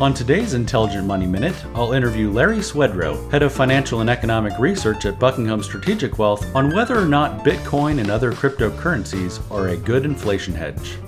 On today's Intelligent Money Minute, I'll interview Larry Swedroe, head of financial and economic research at Buckingham Strategic Wealth, on whether or not Bitcoin and other cryptocurrencies are a good inflation hedge.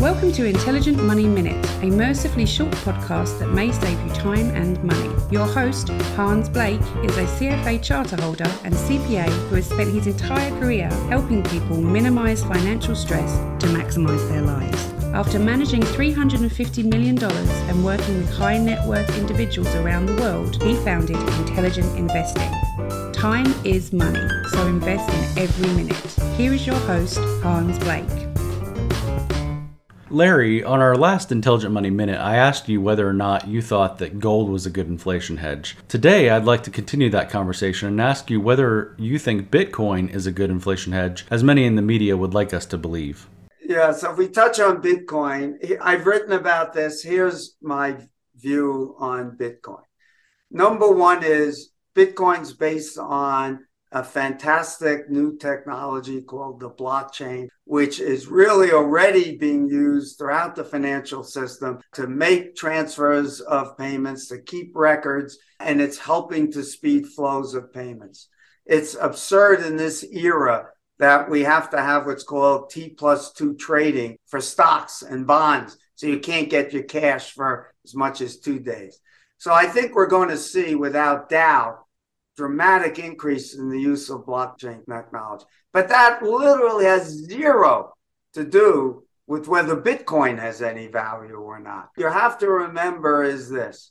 Welcome to Intelligent Money Minute, a mercifully short podcast that may save you time and money. Your host, Hans Blake, is a CFA charter holder and CPA who has spent his entire career helping people minimize financial stress to maximize their lives. After managing $350 million and working with high net worth individuals around the world, he founded Intelligent Investing. Time is money, so invest in every minute. Here is your host, Hans Blake. Larry, on our last Intelligent Money Minute, I asked you whether or not you thought that gold was a good inflation hedge. Today, I'd like to continue that conversation and ask you whether you think Bitcoin is a good inflation hedge, as many in the media would like us to believe. Yeah, so if we touch on Bitcoin, I've written about this. Here's my view on Bitcoin. Number one is Bitcoin's based on a fantastic new technology called the blockchain, which is really already being used throughout the financial system to make transfers of payments, to keep records, and it's helping to speed flows of payments. It's absurd in this era that we have to have what's called T plus two trading for stocks and bonds. So you can't get your cash for as much as two days. So I think we're going to see, without doubt, dramatic increase in the use of blockchain technology. But that literally has zero to do with whether Bitcoin has any value or not. You have to remember is this.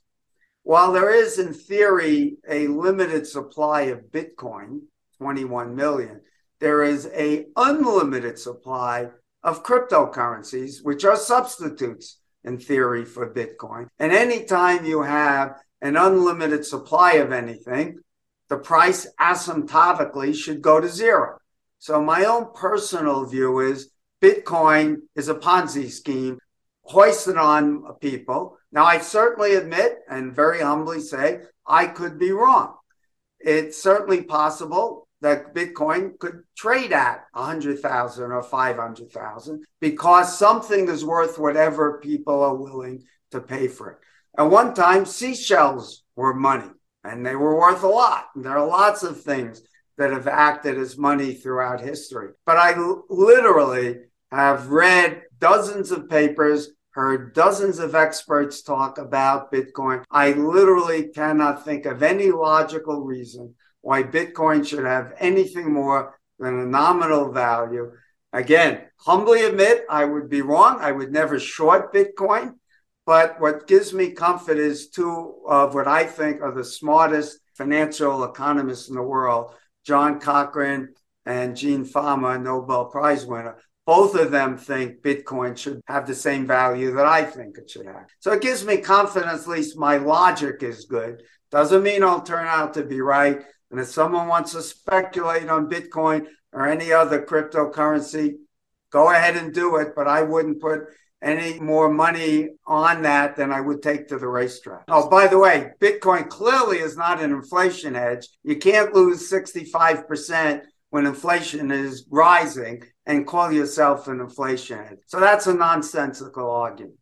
While there is in theory a limited supply of Bitcoin, 21 million, there is a unlimited supply of cryptocurrencies which are substitutes in theory for Bitcoin. And anytime you have an unlimited supply of anything, the price asymptotically should go to zero. So my own personal view is Bitcoin is a Ponzi scheme hoisted on people. Now, I certainly admit and very humbly say I could be wrong. It's certainly possible that Bitcoin could trade at 100,000 or 500,000 because something is worth whatever people are willing to pay for it. At one time, seashells were money and they were worth a lot. And There are lots of things that have acted as money throughout history. But I literally have read dozens of papers, heard dozens of experts talk about Bitcoin. I literally cannot think of any logical reason why Bitcoin should have anything more than a nominal value. Again, humbly admit I would be wrong. I would never short Bitcoin. But what gives me comfort is two of what I think are the smartest financial economists in the world, John Cochrane and Gene Fama, Nobel Prize winner. Both of them think Bitcoin should have the same value that I think it should have. So it gives me confidence, at least my logic is good. Doesn't mean I'll turn out to be right. And if someone wants to speculate on Bitcoin or any other cryptocurrency, go ahead and do it. But I wouldn't put any more money on that than I would take to the racetrack. Oh, by the way, Bitcoin clearly is not an inflation hedge. You can't lose 65% when inflation is rising and call yourself an inflation hedge. So that's a nonsensical argument.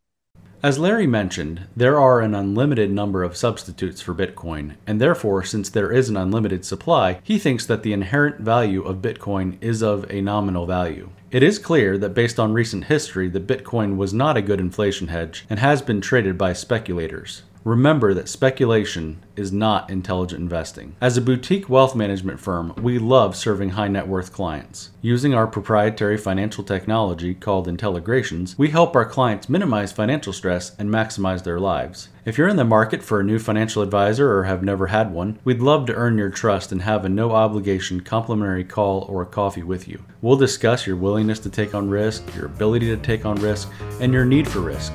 As Larry mentioned, there are an unlimited number of substitutes for Bitcoin, and therefore, since there is an unlimited supply, he thinks that the inherent value of Bitcoin is of a nominal value. It is clear that based on recent history that Bitcoin was not a good inflation hedge and has been traded by speculators. Remember that speculation is not intelligent investing. As a boutique wealth management firm, we love serving high net worth clients. Using our proprietary financial technology called Intelligrations, we help our clients minimize financial stress and maximize their lives. If you're in the market for a new financial advisor or have never had one, we'd love to earn your trust and have a no obligation complimentary call or a coffee with you. We'll discuss your willingness to take on risk, your ability to take on risk, and your need for risk.